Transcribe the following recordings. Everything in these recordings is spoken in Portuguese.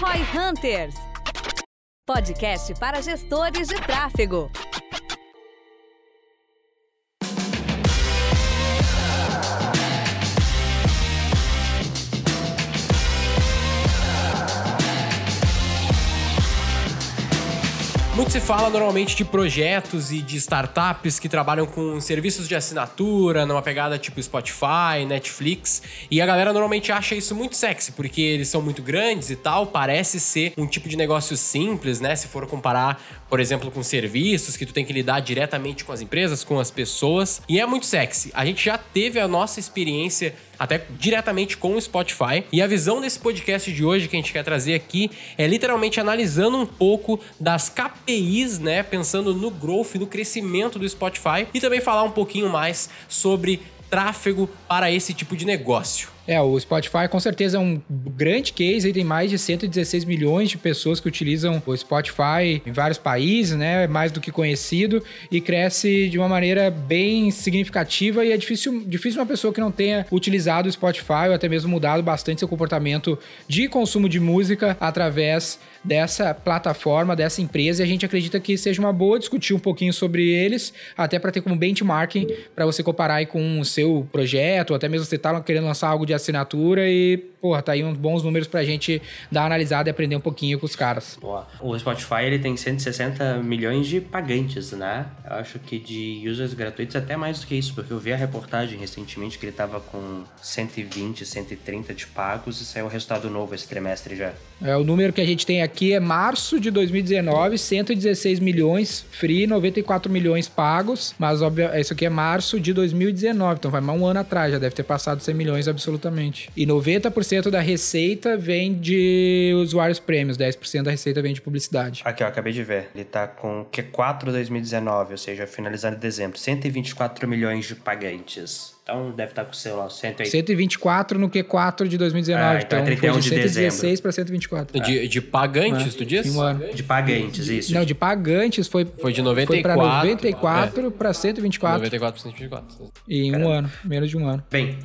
Roy Hunters podcast para gestores de tráfego. Muito se fala normalmente de projetos e de startups que trabalham com serviços de assinatura, numa pegada tipo Spotify, Netflix, e a galera normalmente acha isso muito sexy, porque eles são muito grandes e tal, parece ser um tipo de negócio simples, né? Se for comparar, por exemplo, com serviços que tu tem que lidar diretamente com as empresas, com as pessoas, e é muito sexy. A gente já teve a nossa experiência até diretamente com o Spotify. E a visão desse podcast de hoje que a gente quer trazer aqui é literalmente analisando um pouco das KPIs, né? Pensando no growth, no crescimento do Spotify e também falar um pouquinho mais sobre tráfego para esse tipo de negócio. É, o Spotify com certeza é um grande case, aí tem mais de 116 milhões de pessoas que utilizam o Spotify em vários países, né? Mais do que conhecido e cresce de uma maneira bem significativa e é difícil, difícil uma pessoa que não tenha utilizado o Spotify ou até mesmo mudado bastante seu comportamento de consumo de música através dessa plataforma, dessa empresa, e a gente acredita que seja uma boa discutir um pouquinho sobre eles, até para ter como benchmarking para você comparar aí com o seu projeto, ou até mesmo você tá querendo lançar algo de assinatura e, porra, tá aí uns bons números pra gente dar uma analisada e aprender um pouquinho com os caras. Boa. O Spotify, ele tem 160 milhões de pagantes, né? Eu acho que de users gratuitos até mais do que isso, porque eu vi a reportagem recentemente que ele tava com 120, 130 de pagos e saiu o resultado novo esse trimestre já. É, o número que a gente tem aqui é março de 2019, 116 milhões free, 94 milhões pagos, mas óbvio, isso aqui é março de 2019, então vai mais um ano atrás, já deve ter passado 100 milhões absolutamente. E 90% da receita vem de usuários prêmios, 10% da receita vem de publicidade. Aqui, ó, acabei de ver. Ele tá com Q4 2019, ou seja, finalizando em dezembro, 124 milhões de pagantes. Então deve estar com o seu lá, 180. 124 no Q4 de 2019. Ah, então então é 31 foi de de 116 dezembro. para 124. De, de pagantes, É. tu diz? Um. De pagantes, isso. Não, de pagantes foi, Foi de foi para 94, 94 para 124 94 por 124. em um ano, menos de um ano. Bem,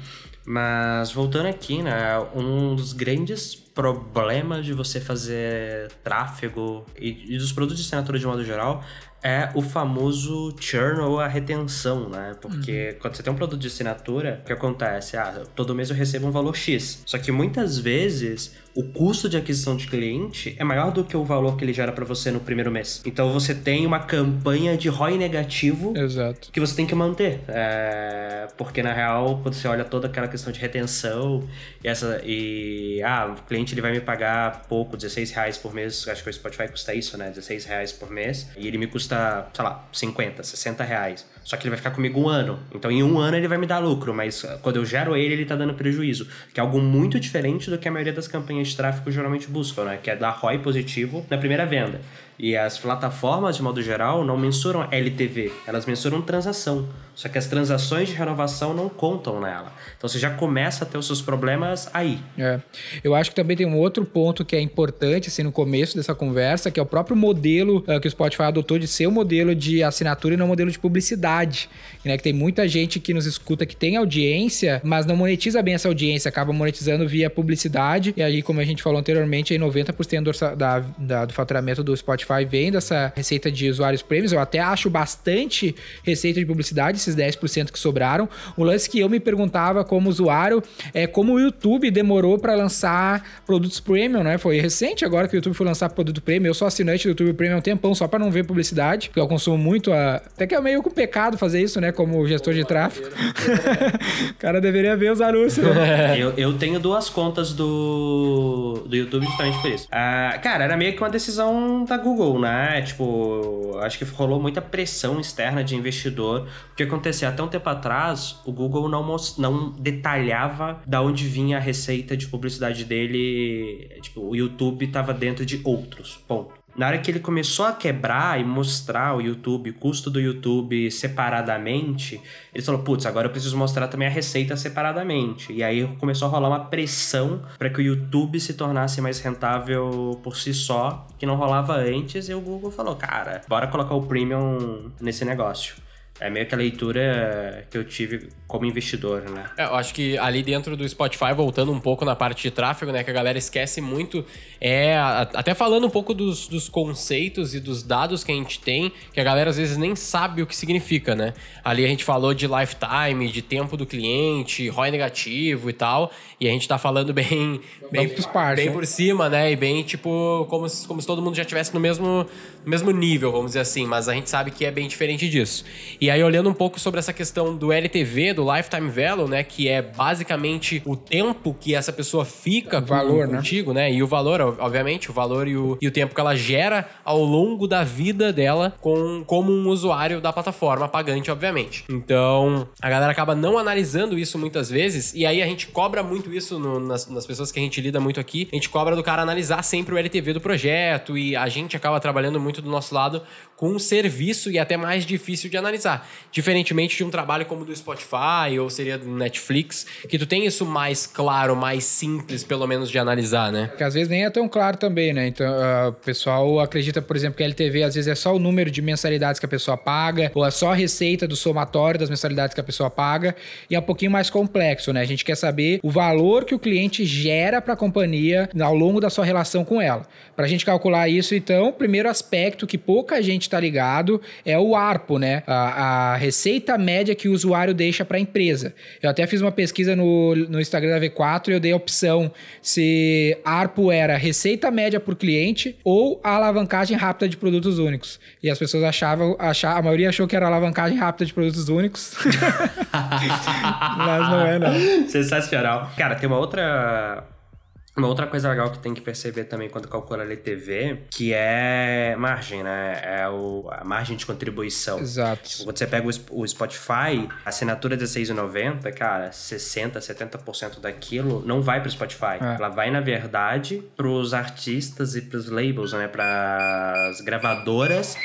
mas voltando aqui, né? Um dos grandes problemas de você fazer tráfego e, e dos produtos de assinatura de modo geral é o famoso churn ou a retenção, né? Porque quando você tem um produto de assinatura, o que acontece? Ah, todo mês eu recebo um valor X. Só que muitas vezes o custo de aquisição de cliente é maior do que o valor que ele gera para você no primeiro mês. Então você tem uma campanha de ROI negativo Exato. que você tem que manter. É, porque na real, quando você olha toda aquela questão de retenção e essa. E. Ah, o cliente ele vai me pagar pouco, 16 reais por mês. Acho que o Spotify custa isso, né? 16 reais por mês. E ele me custa, sei lá, 50, 60 reais. Só que ele vai ficar comigo um ano. Então em um ano ele vai me dar lucro, mas quando eu gero ele, ele tá dando prejuízo. Que é algo muito diferente do que a maioria das campanhas de tráfego geralmente buscam, né? Que é dar ROI positivo na primeira venda. E as plataformas, de modo geral, não mensuram LTV, elas mensuram transação. Só que as transações de renovação não contam nela. Então você já começa a ter os seus problemas aí. É. Eu acho que também tem um outro ponto que é importante, assim, no começo dessa conversa, que é o próprio modelo ah, que o Spotify adotou de ser o modelo de assinatura e não o modelo de publicidade. Né? Que tem muita gente que nos escuta que tem audiência, mas não monetiza bem essa audiência, acaba monetizando via publicidade. E aí, como a gente falou anteriormente, aí 90% do, da, da- do faturamento do Spotify vem dessa receita de usuários prêmios. Eu até acho bastante receita de publicidade, esses 10% que sobraram. O lance que eu me perguntava como usuário é como o YouTube demorou para lançar produtos premium, né? Foi recente agora que o YouTube foi lançar produto premium. Eu sou assinante do YouTube Premium há um tempão só para não ver publicidade, porque eu consumo muito a... Até que é meio com pecado fazer isso, né? Como gestor de tráfego. o cara deveria ver os anúncios. eu, eu tenho duas contas do, do YouTube justamente por isso. Ah, cara, era meio que uma decisão da Google, né? Tipo, acho que rolou muita pressão externa de investidor. O que acontecia? Até um tempo atrás, o Google não, mos- não detalhava da onde vinha a receita de publicidade dele. Tipo, o YouTube estava dentro de outros. Ponto. Na hora que ele começou a quebrar e mostrar o YouTube, o custo do YouTube separadamente, ele falou: putz, agora eu preciso mostrar também a receita separadamente. E aí começou a rolar uma pressão para que o YouTube se tornasse mais rentável por si só, que não rolava antes. E o Google falou: cara, bora colocar o premium nesse negócio. É meio que a leitura que eu tive como investidor, né? É, eu acho que ali dentro do Spotify, voltando um pouco na parte de tráfego, né, que a galera esquece muito, é até falando um pouco dos, dos conceitos e dos dados que a gente tem, que a galera às vezes nem sabe o que significa, né? Ali a gente falou de lifetime, de tempo do cliente, ROI negativo e tal, e a gente tá falando bem bem, par, bem né? por cima, né? E bem tipo como se, como se todo mundo já estivesse no mesmo, no mesmo nível, vamos dizer assim, mas a gente sabe que é bem diferente disso. E aí olhando um pouco sobre essa questão do LTV, do Lifetime Value, né, que é basicamente o tempo que essa pessoa fica O valor, com, né? contigo, né? E o valor, obviamente, o valor e o, e o tempo que ela gera ao longo da vida dela com, como um usuário da plataforma, pagante, obviamente. Então, a galera acaba não analisando isso muitas vezes, e aí a gente cobra muito isso no- nas, nas pessoas que a gente lida muito aqui. A gente cobra do cara analisar sempre o LTV do projeto, e a gente acaba trabalhando muito do nosso lado com um serviço e até mais difícil de analisar. Diferentemente de um trabalho como do Spotify ou seria do Netflix, que tu tem isso mais claro, mais simples, pelo menos, de analisar, né? Que às vezes nem é tão claro também, né? Então, ah, o pessoal acredita, por exemplo, que a LTV às vezes é só o número de mensalidades que a pessoa paga, ou é só a receita do somatório das mensalidades que a pessoa paga, e é um pouquinho mais complexo, né? A gente quer saber o valor que o cliente gera para a companhia ao longo da sua relação com ela. Para a gente calcular isso, então, o primeiro aspecto que pouca gente está ligado é o ARPO, né? A, a receita média que o usuário deixa para a empresa. Eu até fiz uma pesquisa no, no Instagram da V4 e eu dei a opção se ARPO era receita média por cliente ou a alavancagem rápida de produtos únicos. E as pessoas achavam, achar, a maioria achou que era alavancagem rápida de produtos únicos. Mas não é, não. Sensacional. Cara, tem uma outra. Uma outra coisa legal que tem que perceber também quando calcula LTV, que é margem, né? É o, a margem de contribuição. Exato. Quando você pega o o Spotify, a assinatura é R$16,90, cara, 60%, 70% daquilo não vai pro Spotify. É. Ela vai, na verdade, pros artistas e pros labels, né? Pras gravadoras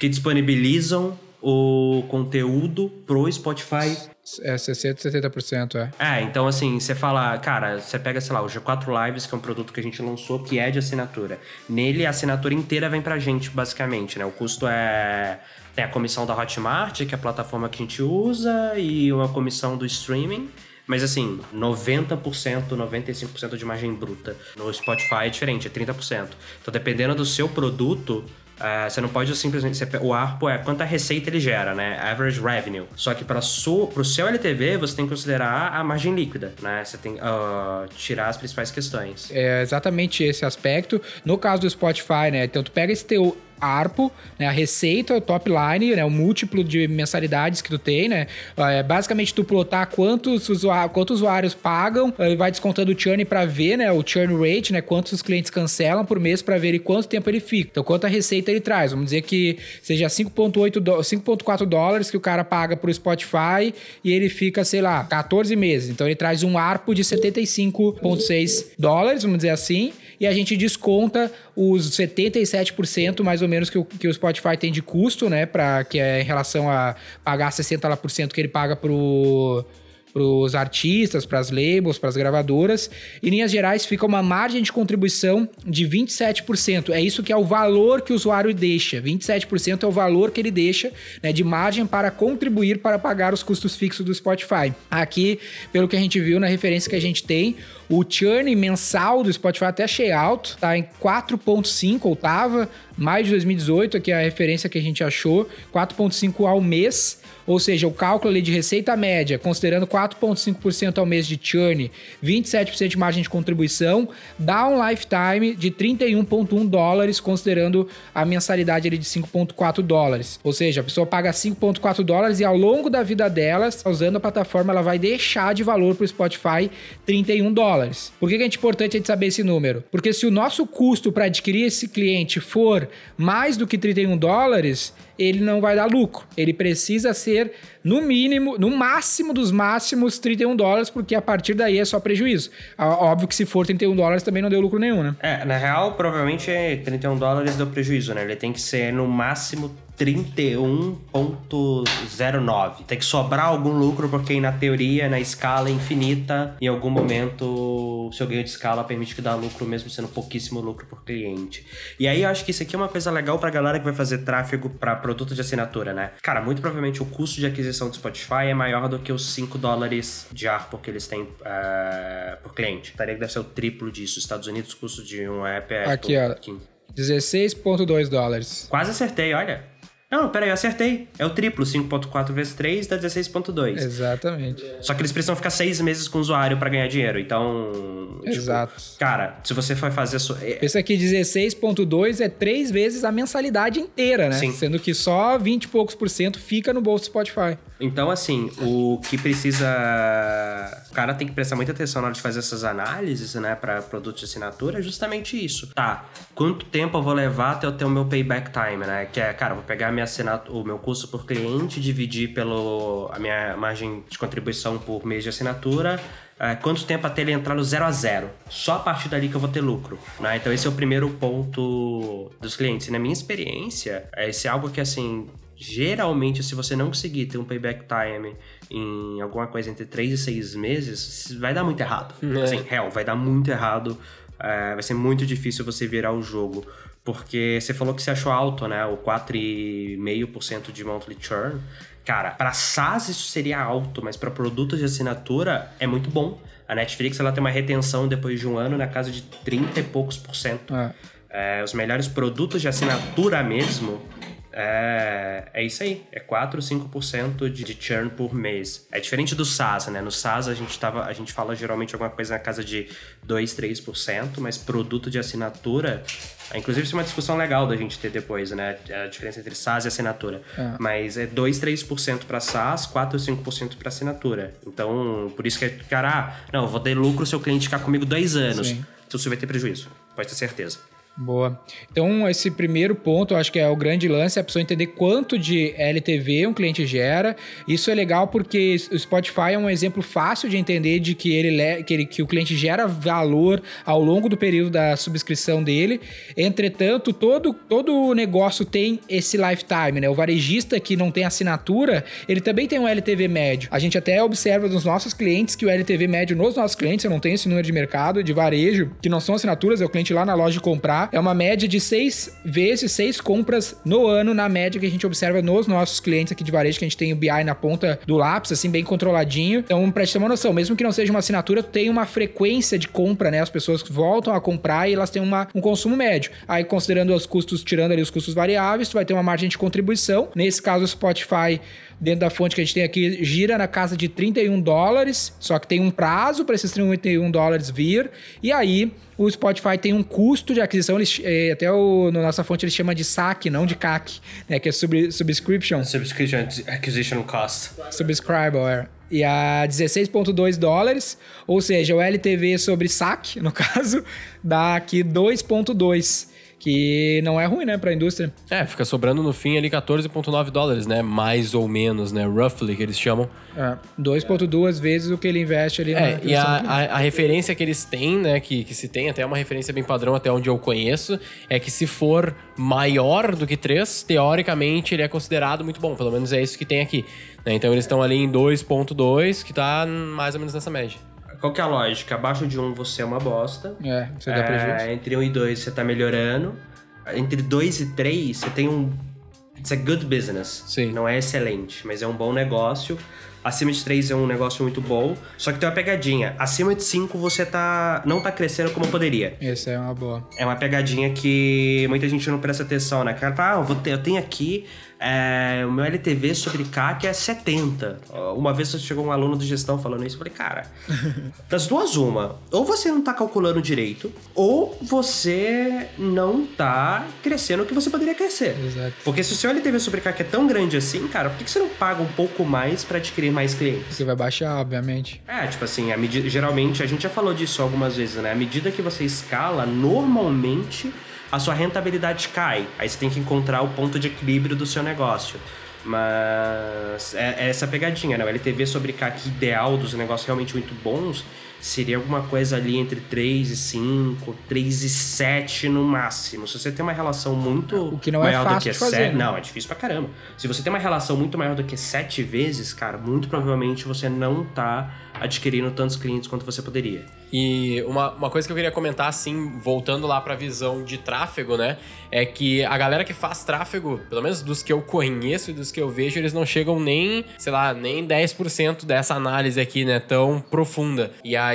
que disponibilizam o conteúdo pro Spotify É 60%, 70%, é. é, então assim, você fala, cara, você pega, sei lá, o G4 Lives, que é um produto que a gente lançou, que é de assinatura. Nele, a assinatura inteira vem pra gente, basicamente, né? O custo é. Tem a comissão da Hotmart, que é a plataforma que a gente usa, e uma comissão do streaming. Mas assim, 90%, 95% de margem bruta. No Spotify é diferente, é 30%. Então, dependendo do seu produto, é, você não pode simplesmente. você o ARPO é quanta receita ele gera, né? Average revenue. Só que para o seu LTV, você tem que considerar a margem líquida, né? Você tem que ah, tirar as principais questões. É exatamente esse aspecto. No caso do Spotify, né? Então tu pega esse teu ARPO, né, a receita, o top line, né, o múltiplo de mensalidades que tu tem, né? É, basicamente tu plotar quantos, usua- quantos usuários pagam e vai descontando o churn para ver, né, o churn rate, né, quantos os clientes cancelam por mês para ver e quanto tempo ele fica. Então quanta receita ele traz. Vamos dizer que seja 5.8 dó- 5.4 dólares que o cara paga pro Spotify e ele fica, sei lá, 14 meses. Então ele traz um ARPO de 75.6 dólares, vamos dizer assim, e a gente desconta os 77% mais ou que o, que o Spotify tem de custo, né, para que é em relação a pagar 60% lá por cento que ele paga pro para os artistas, para as labels, para as gravadoras. Em linhas gerais, fica uma margem de contribuição de 27%. É isso que é o valor que o usuário deixa. 27% é o valor que ele deixa né, de margem para contribuir para pagar os custos fixos do Spotify. Aqui, pelo que a gente viu na referência que a gente tem, o churn mensal do Spotify até achei alto, tá em 4.5 ou tava, mais de 2018, aqui é a referência que a gente achou, 4.5 ao mês, ou seja, o cálculo de receita média, considerando 4,5% ao mês de churn, 27% de margem de contribuição, dá um lifetime de 31,1 dólares, considerando a mensalidade ali de 5,4 dólares. Ou seja, a pessoa paga 5,4 dólares e ao longo da vida delas, usando a plataforma, ela vai deixar de valor para o Spotify 31 dólares. Por que que é importante a gente saber esse número? Porque se o nosso custo para adquirir esse cliente for mais do que 31 dólares, ele não vai dar lucro. Ele precisa ser no mínimo, no máximo dos máximos, 31 dólares, porque a partir daí é só prejuízo. Óbvio que se for 31 dólares também não deu lucro nenhum, né? É, na real, provavelmente 31 dólares deu prejuízo, né? Ele tem que ser no máximo 31.09. Tem que sobrar algum lucro, porque na teoria, na escala infinita, em algum momento, o seu ganho de escala permite que dá lucro, mesmo sendo pouquíssimo lucro por cliente. E aí eu acho que isso aqui é uma coisa legal pra galera que vai fazer tráfego para produto de assinatura, né? Cara, muito provavelmente o custo de aquisição do Spotify é maior do que os 5 dólares de ARPU que eles têm uh, por cliente. Estaria que deve ser o triplo disso. Estados Unidos, o custo de um app é. Aqui, ó. 16,2 dólares. Quase acertei, olha. Não, peraí, eu acertei. É o triplo, 5.4 vezes 3 dá 16.2. Exatamente. Só que eles precisam ficar seis meses com o usuário para ganhar dinheiro. Então. Tipo, Exato. Cara, se você for fazer. So... Esse aqui, 16.2 é três vezes a mensalidade inteira, né? Sim. Sendo que só 20 e poucos por cento fica no bolso do Spotify. Então, assim, o que precisa. O cara tem que prestar muita atenção na hora de fazer essas análises, né, para produto de assinatura, é justamente isso. Tá, quanto tempo eu vou levar até eu ter o meu payback time, né? Que é, cara, eu vou pegar a minha assinatura, o meu custo por cliente, dividir pelo a minha margem de contribuição por mês de assinatura. É, quanto tempo até ele entrar no zero a zero? Só a partir dali que eu vou ter lucro, né? Então esse é o primeiro ponto dos clientes. Na minha experiência, esse é algo que assim geralmente, se você não conseguir ter um payback time em alguma coisa entre 3 e 6 meses, vai dar muito errado. É. Assim, real, vai dar muito errado. É, vai ser muito difícil você virar o jogo. Porque você falou que você achou alto, né? O 4,5% de monthly churn. Cara, para SaaS isso seria alto, mas para produtos de assinatura é muito bom. A Netflix ela tem uma retenção depois de um ano na casa de 30 e poucos por cento. É. É, os melhores produtos de assinatura mesmo é, é isso aí, é 4, 5% de, de churn por mês. É diferente do SaaS, né? No SaaS a gente, tava, a gente fala geralmente alguma coisa na casa de 2, 3%, mas produto de assinatura, inclusive isso é uma discussão legal da gente ter depois, né? A diferença entre SaaS e assinatura. É. Mas é 2, 3% para SaaS, 4, 5% para assinatura. Então, por isso que é, cara, ah, não, eu vou ter lucro se o cliente ficar comigo dois anos. Sim. Então você vai ter prejuízo, pode ter certeza. Boa. Então, esse primeiro ponto, eu acho que é o grande lance, é a pessoa entender quanto de LTV um cliente gera. Isso é legal porque o Spotify é um exemplo fácil de entender de que, ele, que, ele, que o cliente gera valor ao longo do período da subscrição dele. Entretanto, todo, todo negócio tem esse lifetime, né? O varejista que não tem assinatura, ele também tem um LTV médio. A gente até observa nos nossos clientes que o LTV médio nos nossos clientes, eu não tenho esse número de mercado, de varejo, que não são assinaturas, é o cliente lá na loja comprar é uma média de seis vezes, seis compras no ano, na média que a gente observa nos nossos clientes aqui de varejo, que a gente tem o BI na ponta do lápis, assim, bem controladinho. Então, pra te ter uma noção, mesmo que não seja uma assinatura, tu tem uma frequência de compra, né? As pessoas voltam a comprar e elas têm uma, um consumo médio. Aí, considerando os custos, tirando ali os custos variáveis, tu vai ter uma margem de contribuição. Nesse caso, o Spotify dentro da fonte que a gente tem aqui, gira na casa de 31 dólares, só que tem um prazo para esses 31 dólares vir. E aí, o Spotify tem um custo de aquisição, eles, é, até o, na nossa fonte ele chama de SAC, não de CAC, né, que é sub, Subscription. Subscription Acquisition Cost. Subscriber, é. e a 16,2 dólares, ou seja, o LTV sobre SAC, no caso, dá aqui 2,2 que não é ruim, né, para a indústria. É, fica sobrando no fim ali 14,9 dólares, né, mais ou menos, né, roughly que eles chamam. É, 2,2 vezes o que ele investe ali. É, e a, a, a, referência que eles têm, né, que, que se tem até uma referência bem padrão até onde eu conheço, é que se for maior do que 3, teoricamente ele é considerado muito bom, pelo menos é isso que tem aqui. Né? Então eles estão ali em 2,2, que tá mais ou menos nessa média. Qual que é a lógica? Abaixo de 1 um, você é uma bosta. É, você dá prejuízo. É, entre 1 um e 2 você tá melhorando. Entre 2 e 3 você tem um. It's a good business. Sim. Não é excelente, mas é um bom negócio. Acima de 3 é um negócio muito bom. Só que tem uma pegadinha. Acima de 5 você tá não tá crescendo como poderia. Essa é uma boa. É uma pegadinha que muita gente não presta atenção, né? Cara, ah, eu, tenho aqui é, o meu LTV sobre CAC é 70. Uma vez chegou um aluno de gestão falando isso, eu falei, cara, das duas uma, ou você não tá calculando direito, ou você não tá crescendo o que você poderia crescer. Exato. Porque se o seu LTV sobre CAC é tão grande assim, cara, por que você não paga um pouco mais para adquirir mais clientes? Você vai baixar, obviamente. É, tipo assim, a medida, geralmente, a gente já falou disso algumas vezes, né? À medida que você escala, normalmente a sua rentabilidade cai. Aí você tem que encontrar o ponto de equilíbrio do seu negócio. Mas é, é essa pegadinha, né? O LTV sobre CAC ideal dos negócios realmente muito bons seria alguma coisa ali entre 3 e 5, 3 e 7 no máximo. Se você tem uma relação muito o que não é maior fácil do que de fazer, 7, né? não, é difícil pra caramba. Se você tem uma relação muito maior do que 7 vezes, cara, muito provavelmente você não tá adquirindo tantos clientes quanto você poderia. E uma, uma coisa que eu queria comentar, assim, voltando lá pra visão de tráfego, né? É que a galera que faz tráfego, pelo menos dos que eu conheço e dos que eu vejo, eles não chegam nem, sei lá, nem 10% dessa análise aqui, né? Tão profunda. E aí.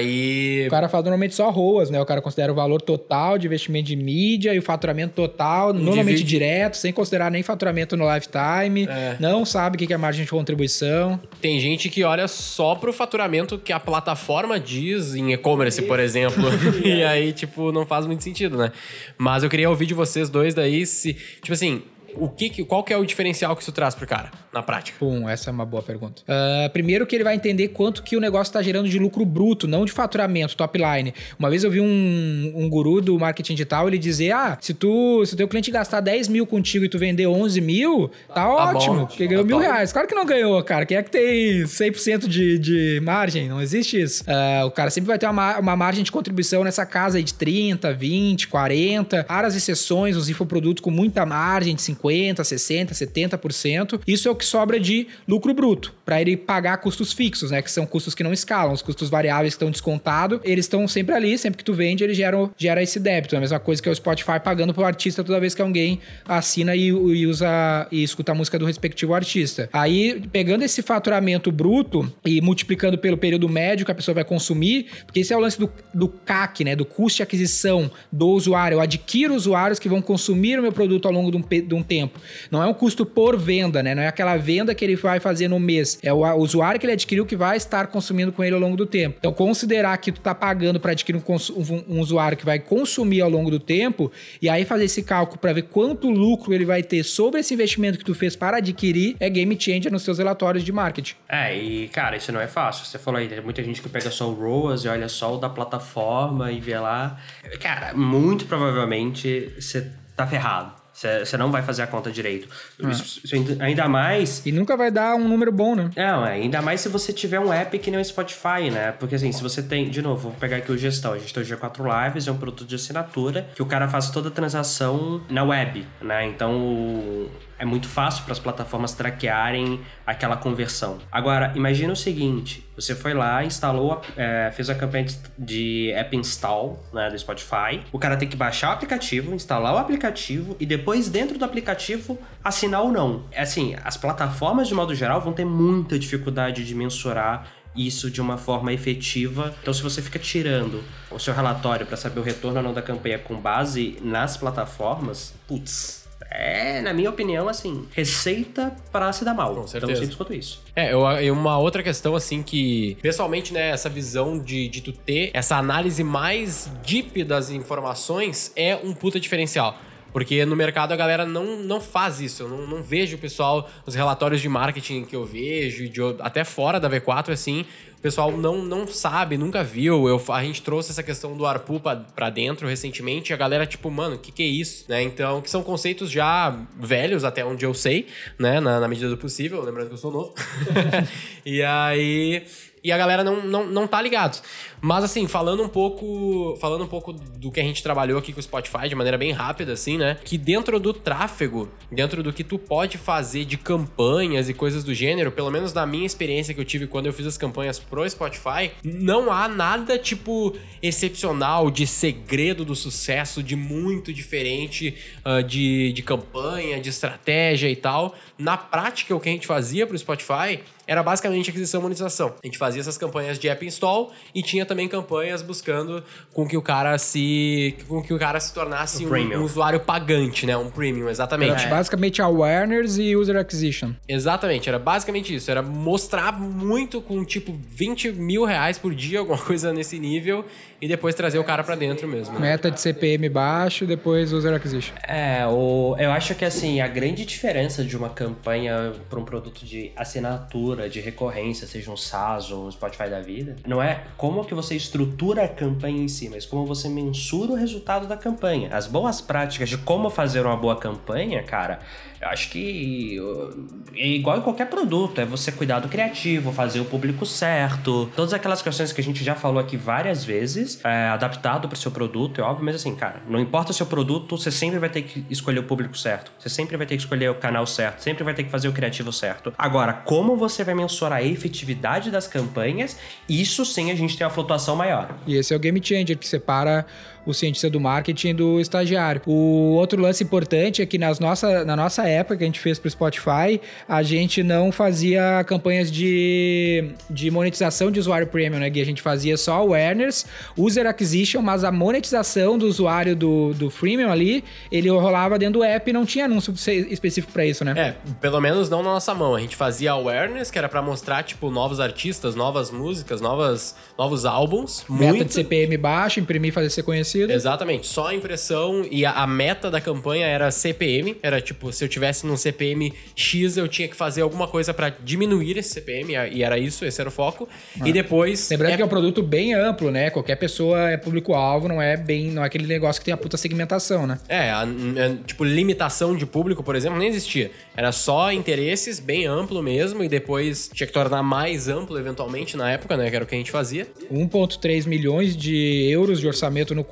O cara fala normalmente só ROAS, né? O cara considera o valor total de investimento de mídia e o faturamento total, normalmente Divide- direto, sem considerar nem faturamento no lifetime. É. Não sabe o que é margem de contribuição. Tem gente que olha só pro faturamento que a plataforma diz em e-commerce, por exemplo. e aí, tipo, não faz muito sentido, né? Mas eu queria ouvir de vocês dois daí se. Tipo assim, o que, que- qual que é o diferencial que isso traz pro cara, na prática? Pum, essa é uma boa pergunta. Ah, primeiro que ele vai entender quanto que o negócio está gerando de lucro bruto, não de faturamento, top line. Uma vez eu vi um, um guru do marketing digital, ele dizer, ah, se tu, se o teu cliente gastar 10 mil contigo e tu vender 11 mil, tá ótimo, bom, porque ganhou tá mil reais. Claro que não ganhou, cara. Quem é que tem 100% de, de margem? Não existe isso. Ah, o cara sempre vai ter uma, ma- uma margem de contribuição nessa casa aí de 30, 20, 40. Raras exceções, os infoprodutos com muita margem de 50, 60, 70%. Isso é o que sobra de lucro bruto, para ele pagar custos fixos, né? Que são custos que não escalam. Os custos variáveis que estão descontados, eles estão sempre ali. Sempre que tu vende, ele gera, gera esse débito. É a mesma coisa que o Spotify pagando pro artista toda vez que alguém assina e, e usa e escuta a música do respectivo artista. Aí, pegando esse faturamento bruto e multiplicando pelo período médio que a pessoa vai consumir, porque esse é o lance do, do CAC, né? Do custo de aquisição do usuário. Eu adquiro usuários que vão consumir o meu produto ao longo de um, de um tempo. Não é um custo por venda, né? Não é aquela venda que ele vai fazer no mês. É o a- usuário que ele adquiriu que vai estar consumindo com ele ao longo do tempo. Então, considerar que tu tá pagando para adquirir um, um- um usuário que vai consumir ao longo do tempo e aí fazer esse cálculo para ver quanto lucro ele vai ter sobre esse investimento que tu fez para adquirir é game changer nos seus relatórios de marketing. É, e cara, isso não é fácil. Você falou aí, tem muita gente que pega só o ROAS e olha só o da plataforma e vê lá. Cara, muito provavelmente você tá ferrado. Você não vai fazer a conta direito. Isso- isso ainda- ainda mais E nunca vai dar um número bom, né? Não, é, ainda mais se você tiver um app que nem o Spotify, né? Porque assim, se você tem. De novo, vou pegar aqui o gestão. A gente tem o G4 Lives, é um produto de assinatura que o cara faz toda a transação na web, né? Então o- é muito fácil para as plataformas traquearem aquela conversão. Agora, imagina o seguinte: você foi lá, instalou, é, fez a campanha de- de app install né, do Spotify. O cara tem que baixar o aplicativo, instalar o aplicativo e depois, dentro do aplicativo, assinar ou não. É Assim, as plataformas, de modo geral, vão ter muita dificuldade de mensurar isso de uma forma efetiva. Então, se você fica tirando o seu relatório para saber o retorno ou não da campanha com base nas plataformas, putz. É, na minha opinião, assim, receita para se dar mal. Com Tão certeza. simples quanto isso. É, eu, e uma outra questão, assim, que pessoalmente, né, essa visão de, de tu ter essa análise mais deep das informações é um puta diferencial. Porque no mercado a galera não, não faz isso. Eu não, não vejo o pessoal, os relatórios de marketing que eu vejo, de até fora da V4, assim, o pessoal não, não sabe, nunca viu. Eu, a gente trouxe essa questão do ARPU pra, pra dentro recentemente e a galera, tipo, mano, o que, que é isso? Né? Então, que são conceitos já velhos, até onde eu sei, né? Na, na medida do possível, lembrando que eu sou novo. e aí. E a galera não, não, não tá ligado. Mas assim, falando um pouco. Falando um pouco do que a gente trabalhou aqui com o Spotify de maneira bem rápida, assim, né? Que dentro do tráfego, dentro do que tu pode fazer de campanhas e coisas do gênero, pelo menos na minha experiência que eu tive quando eu fiz as campanhas pro Spotify, não há nada, tipo, excepcional, de segredo do sucesso, de muito diferente ah, de, de campanha, de estratégia e tal. Na prática, o que a gente fazia pro Spotify era basicamente aquisição e monetização. A gente fazia essas campanhas de app install e tinha também campanhas buscando com que o cara se com que o cara se tornasse um, um usuário pagante, né? Um premium, exatamente. Era basicamente awareness e user acquisition. Exatamente, era basicamente isso. Era mostrar muito com tipo 20 mil reais por dia, alguma coisa nesse nível, e depois trazer o cara pra dentro mesmo. né? Meta de CPM baixo, depois user acquisition. É, o, eu acho que assim, a grande diferença de uma campanha para um produto de assinatura assinatura, de recorrência, seja um SaaS ou um Spotify da vida, não é como que você estrutura a campanha em si, mas como você mensura o resultado da campanha. As boas práticas de como fazer uma boa campanha, cara, eu acho que é igual em qualquer produto, é você cuidar do criativo, fazer o público certo, todas aquelas questões que a gente já falou aqui várias vezes, é, adaptado para o seu produto, é óbvio, mas assim, cara, não importa o seu produto, você sempre vai ter que escolher o público certo, você sempre vai ter que escolher o canal certo, sempre vai ter que fazer o criativo certo. Agora, como você vai mensurar a efetividade das campanhas, isso sim a gente tem uma flutuação maior. E esse é o game changer que separa o cientista do marketing do estagiário. O outro lance importante é que nas nossa, na nossa época que a gente fez para o Spotify, a gente não fazia campanhas de, de monetização de usuário premium, né, Gui? A gente fazia só awareness, user acquisition, mas a monetização do usuário do, do freemium ali, ele rolava dentro do app e não tinha anúncio específico para isso, né? É, pelo menos não na nossa mão. A gente fazia awareness, que era para mostrar, tipo, novos artistas, novas músicas, novas, novos álbuns. Meta muito... de CPM baixo, imprimir fazer ser conhecido. Exatamente, só a impressão e a, a, meta da campanha era CPM, era tipo, se eu tivesse num CPM X, eu tinha que fazer alguma coisa para diminuir esse CPM, e era isso, esse era o foco. Ah. E depois. Lembrando é... que é um produto bem amplo, né? Qualquer pessoa é público-alvo, não é bem. Não é aquele negócio que tem a puta segmentação, né? É, a, a, tipo, limitação de público, por exemplo, nem existia. Era só interesses, bem amplo mesmo, e depois tinha que tornar mais amplo, eventualmente, na época, né? Que era o que a gente fazia. 1,3 milhões de euros de orçamento no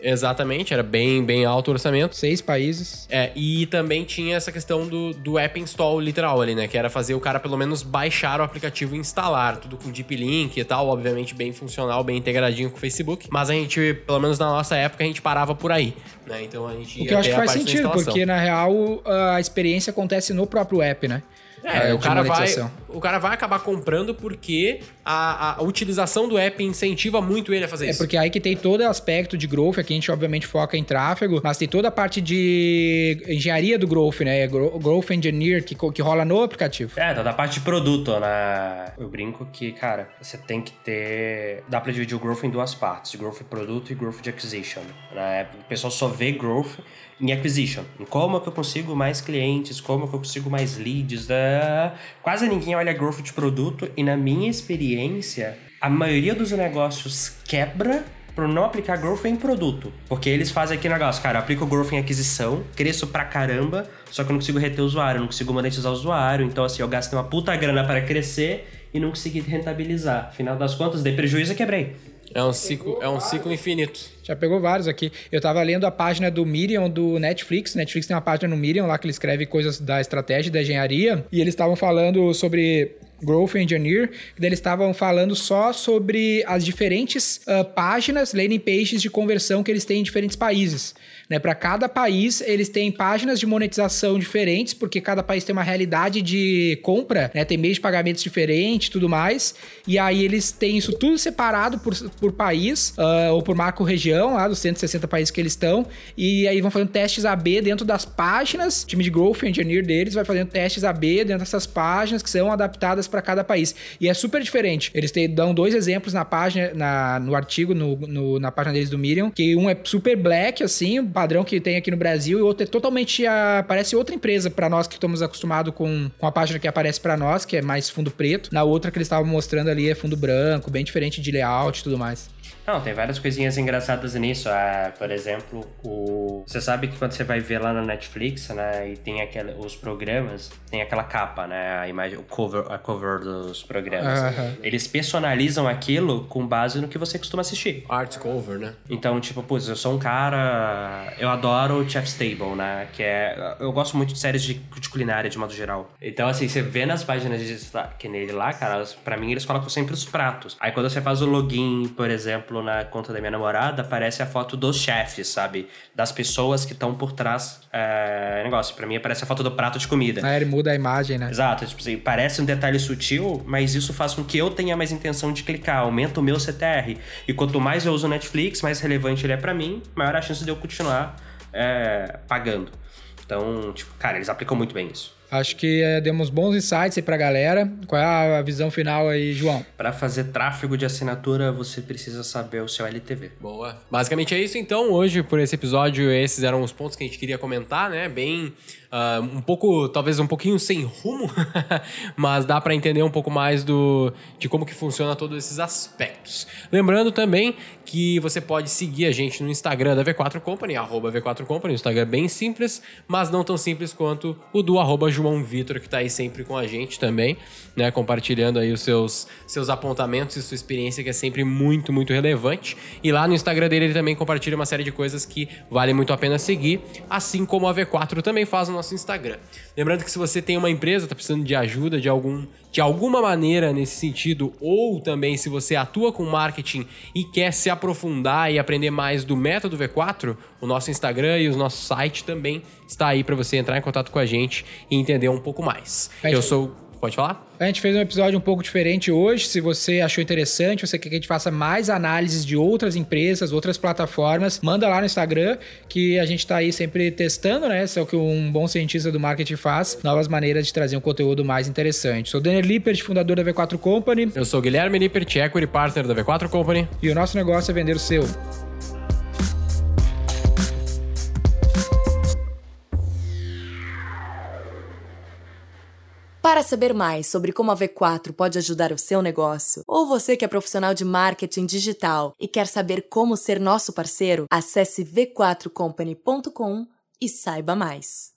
Exatamente, era bem, bem alto o orçamento. Seis países. É, e também tinha essa questão do, do app install literal ali, né? Que era fazer o cara pelo menos baixar o aplicativo e instalar, tudo com deep link e tal, obviamente bem funcional, bem integradinho com o Facebook. Mas a gente, pelo menos na nossa época, a gente parava por aí, né? Então a gente O que eu acho que faz sentido, porque na real a experiência acontece no próprio app, né? É, é o, cara vai, o cara vai acabar comprando porque a, a, utilização do app incentiva muito ele a fazer é isso. É porque aí que tem todo o aspecto de growth, aqui a gente obviamente foca em tráfego, mas tem toda a parte de engenharia do growth, né? Growth Engineer que, que rola no aplicativo. É, toda a parte de produto, né? Eu brinco que, cara, você tem que ter... Dá pra dividir o growth em duas partes, growth de produto e growth de acquisition. Né? O pessoal só vê growth em acquisition. Como é que eu consigo mais clientes, como é que eu consigo mais leads. Da... Quase ninguém olha growth de produto e na minha experiência, a maioria dos negócios quebra por não aplicar growth em produto. Porque eles fazem aquele negócio, cara, aplico growth em aquisição, cresço pra caramba, só que eu não consigo reter o usuário, não consigo monetizar o usuário, então assim, eu gastei uma puta grana para crescer e não consegui rentabilizar. Afinal das contas, dei prejuízo e quebrei. É um ciclo, é um ciclo infinito. Já pegou vários aqui. Eu tava lendo a página do Miriam do Netflix. Netflix tem uma página no Miriam lá que ele escreve coisas da estratégia da engenharia. E eles estavam falando sobre Growth Engineer, que eles estavam falando só sobre as diferentes uh, páginas, landing pages de conversão que eles têm em diferentes países. Né? Para cada país, eles têm páginas de monetização diferentes, porque cada país tem uma realidade de compra, né? tem meios de pagamentos diferentes tudo mais. E aí eles têm isso tudo separado por, por país, uh, ou por macro região, lá dos 160 países que eles estão. E aí vão fazendo testes AB dentro das páginas. O time de Growth Engineer deles vai fazendo testes AB dentro dessas páginas que são adaptadas para cada país. E é super diferente. Eles te, dão dois exemplos na página, na, no artigo, no, no, na página deles do Miriam, que um é super black, assim, padrão que tem aqui no Brasil, e outro é totalmente. A, parece outra empresa para nós que estamos acostumados com, com a página que aparece para nós, que é mais fundo preto. Na outra que eles estavam mostrando ali é fundo branco, bem diferente de layout e tudo mais. Não, tem várias coisinhas engraçadas nisso. Ah, por exemplo, o... você sabe que quando você vai ver lá na Netflix, né, e tem aquele, os programas, tem aquela capa, né, a imagem, o cover, a cover dos programas. Eles personalizam aquilo com base no que você costuma assistir. Art cover, né? Então, tipo, putz, eu sou um cara, eu adoro Chef's Table, né, que é, eu gosto muito de séries de, de culinária de modo geral. Então, assim, você vê nas páginas de destaque nele lá, cara, para mim eles colocam sempre os pratos. Aí quando você faz o login, por exemplo, na conta da minha namorada, aparece a foto dos chefes, sabe? Das pessoas que estão por trás é, negócio. Pra mim aparece a foto do prato de comida. Ah, ele muda a imagem, né? Exato. Tipo assim, parece um detalhe sutil, mas isso faz com que eu tenha mais intenção de clicar, aumenta o meu CTR. E quanto mais eu uso o Netflix, mais relevante ele é para mim, maior a chance de eu continuar é, pagando. Então, tipo, cara, eles aplicam muito bem isso. Acho que é, demos bons insights aí pra galera. Qual é a visão final aí, João? Para fazer tráfego de assinatura, você precisa saber o seu LTV. Boa. Basicamente é isso então. Hoje, por esse episódio, esses eram os pontos que a gente queria comentar, né? Bem uh, um pouco, talvez um pouquinho sem rumo, mas dá para entender um pouco mais do, de como que funciona todos esses aspectos. Lembrando também que você pode seguir a gente no Instagram da V4 Company, arroba V4 Company, o Instagram bem simples, mas não tão simples quanto o do arroba João Vitor, que está aí sempre com a gente também, né, compartilhando aí os seus, seus apontamentos e sua experiência, que é sempre muito, muito relevante. E lá no Instagram dele ele também compartilha uma série de coisas que vale muito a pena seguir, assim como a V4 também faz nosso Instagram. Lembrando que se você tem uma empresa, está precisando de ajuda de algum de alguma maneira nesse sentido, ou também se você atua com marketing e quer se aprofundar e aprender mais do método V4, o nosso Instagram e o nosso site também está aí para você entrar em contato com a gente e entender um pouco mais. Eu sou Pode falar? A gente fez um episódio um pouco diferente hoje. Se você achou interessante, você quer que a gente faça mais análises de outras empresas, outras plataformas, manda lá no Instagram, que a gente está aí sempre testando, né? Isso é o que um bom cientista do marketing faz, novas maneiras de trazer um conteúdo mais interessante. Sou Daniel Lippert, fundador da V4 Company. Eu sou Guilherme Lippert, equity partner da V4 Company. E o nosso negócio é vender o seu. Para saber mais sobre como a V4 pode ajudar o seu negócio, ou você que é profissional de marketing digital e quer saber como ser nosso parceiro, acesse v4company.com e saiba mais.